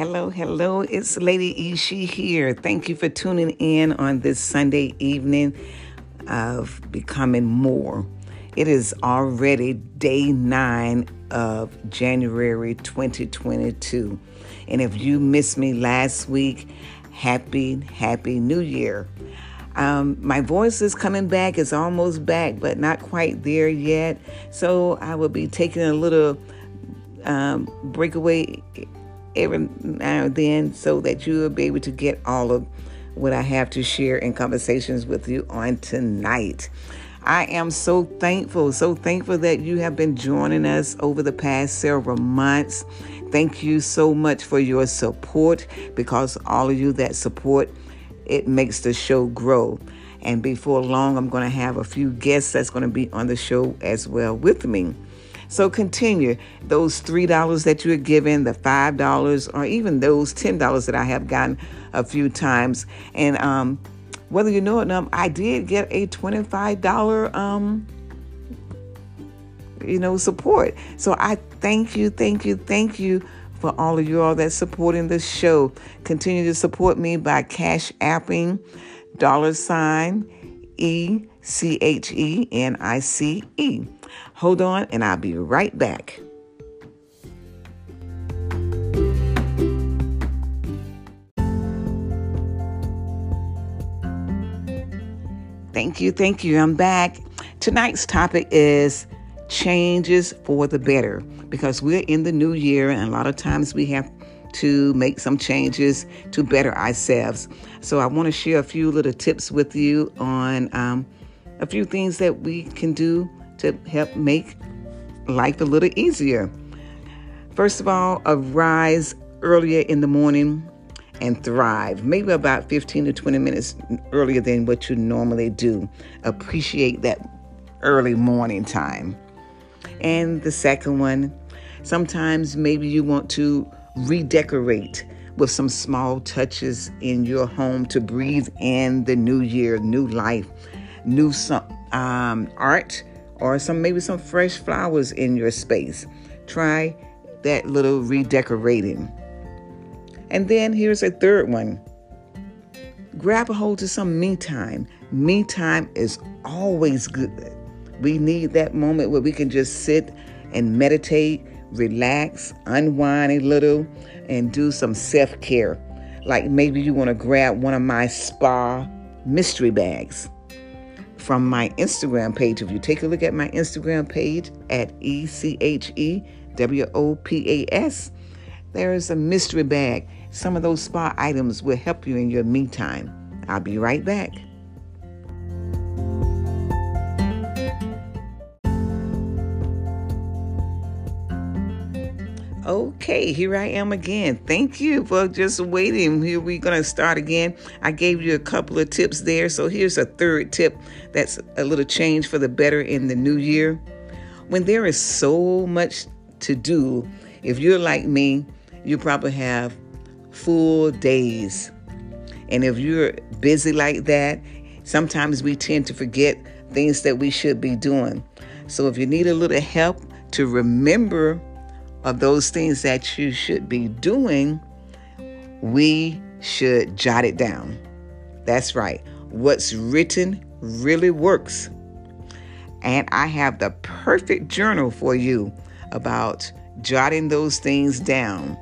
Hello, hello. It's Lady Ishi here. Thank you for tuning in on this Sunday evening of Becoming More. It is already day nine of January 2022. And if you missed me last week, happy, happy new year. Um, my voice is coming back. It's almost back, but not quite there yet. So I will be taking a little um, breakaway every now and then so that you will be able to get all of what I have to share in conversations with you on tonight. I am so thankful, so thankful that you have been joining us over the past several months. Thank you so much for your support because all of you that support it makes the show grow. And before long, I'm going to have a few guests that's going to be on the show as well with me. So continue those $3 that you're giving, the $5, or even those $10 that I have gotten a few times. And um, whether you know it or not, I did get a $25 um, you know, support. So I thank you, thank you, thank you for all of you all that's supporting this show. Continue to support me by cash apping dollar sign E C H E N I C E. Hold on, and I'll be right back. Thank you, thank you. I'm back. Tonight's topic is changes for the better because we're in the new year, and a lot of times we have to make some changes to better ourselves. So, I want to share a few little tips with you on um, a few things that we can do to help make life a little easier. First of all, arise earlier in the morning and thrive, maybe about 15 to 20 minutes earlier than what you normally do. Appreciate that early morning time. And the second one, sometimes maybe you want to redecorate with some small touches in your home to breathe in the new year, new life, new some, um, art or some maybe some fresh flowers in your space. Try that little redecorating. And then here's a third one. Grab a hold of some me time. Me time is always good. We need that moment where we can just sit and meditate, relax, unwind a little, and do some self care. Like maybe you want to grab one of my spa mystery bags from my Instagram page. If you take a look at my Instagram page at E C H E W O P A S, there is a mystery bag. Some of those spa items will help you in your me time. I'll be right back. Okay, here I am again. Thank you for just waiting. Here we're going to start again. I gave you a couple of tips there. So here's a third tip that's a little change for the better in the new year. When there is so much to do, if you're like me, you probably have full days. And if you're busy like that, sometimes we tend to forget things that we should be doing. So if you need a little help to remember of those things that you should be doing, we should jot it down. That's right. What's written really works. And I have the perfect journal for you about jotting those things down.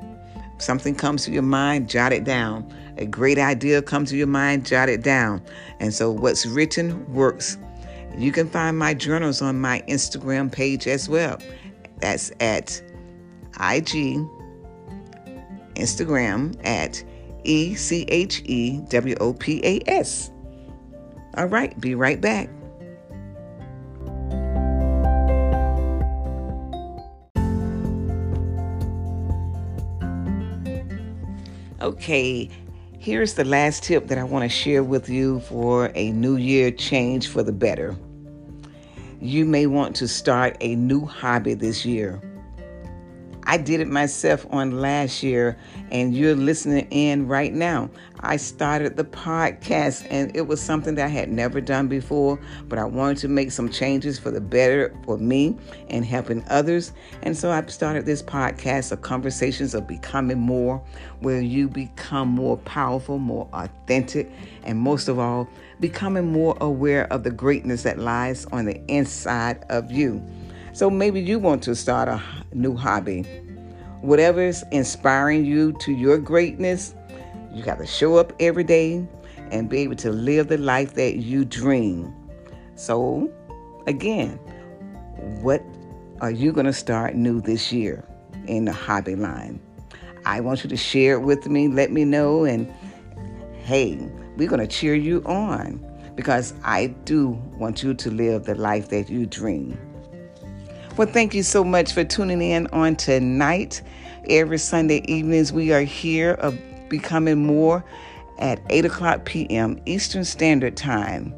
Something comes to your mind, jot it down. A great idea comes to your mind, jot it down. And so what's written works. You can find my journals on my Instagram page as well. That's at IG, Instagram at E C H E W O P A S. All right, be right back. Okay, here's the last tip that I want to share with you for a new year change for the better. You may want to start a new hobby this year. I did it myself on last year, and you're listening in right now. I started the podcast, and it was something that I had never done before, but I wanted to make some changes for the better for me and helping others. And so I started this podcast of conversations of becoming more, where you become more powerful, more authentic, and most of all, becoming more aware of the greatness that lies on the inside of you. So maybe you want to start a new hobby. Whatever's inspiring you to your greatness, you got to show up every day and be able to live the life that you dream. So, again, what are you going to start new this year in the hobby line? I want you to share it with me, let me know, and hey, we're going to cheer you on because I do want you to live the life that you dream. Well, thank you so much for tuning in on tonight. Every Sunday evenings, we are here of becoming more at 8 o'clock p.m. Eastern Standard Time.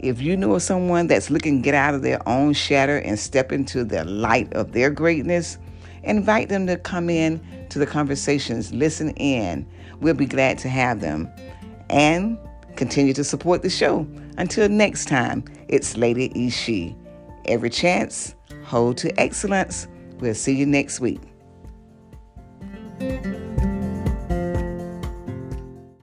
If you know of someone that's looking to get out of their own shadow and step into the light of their greatness, invite them to come in to the conversations, listen in. We'll be glad to have them. And continue to support the show. Until next time, it's Lady Ishi. Every chance, hold to excellence. We'll see you next week.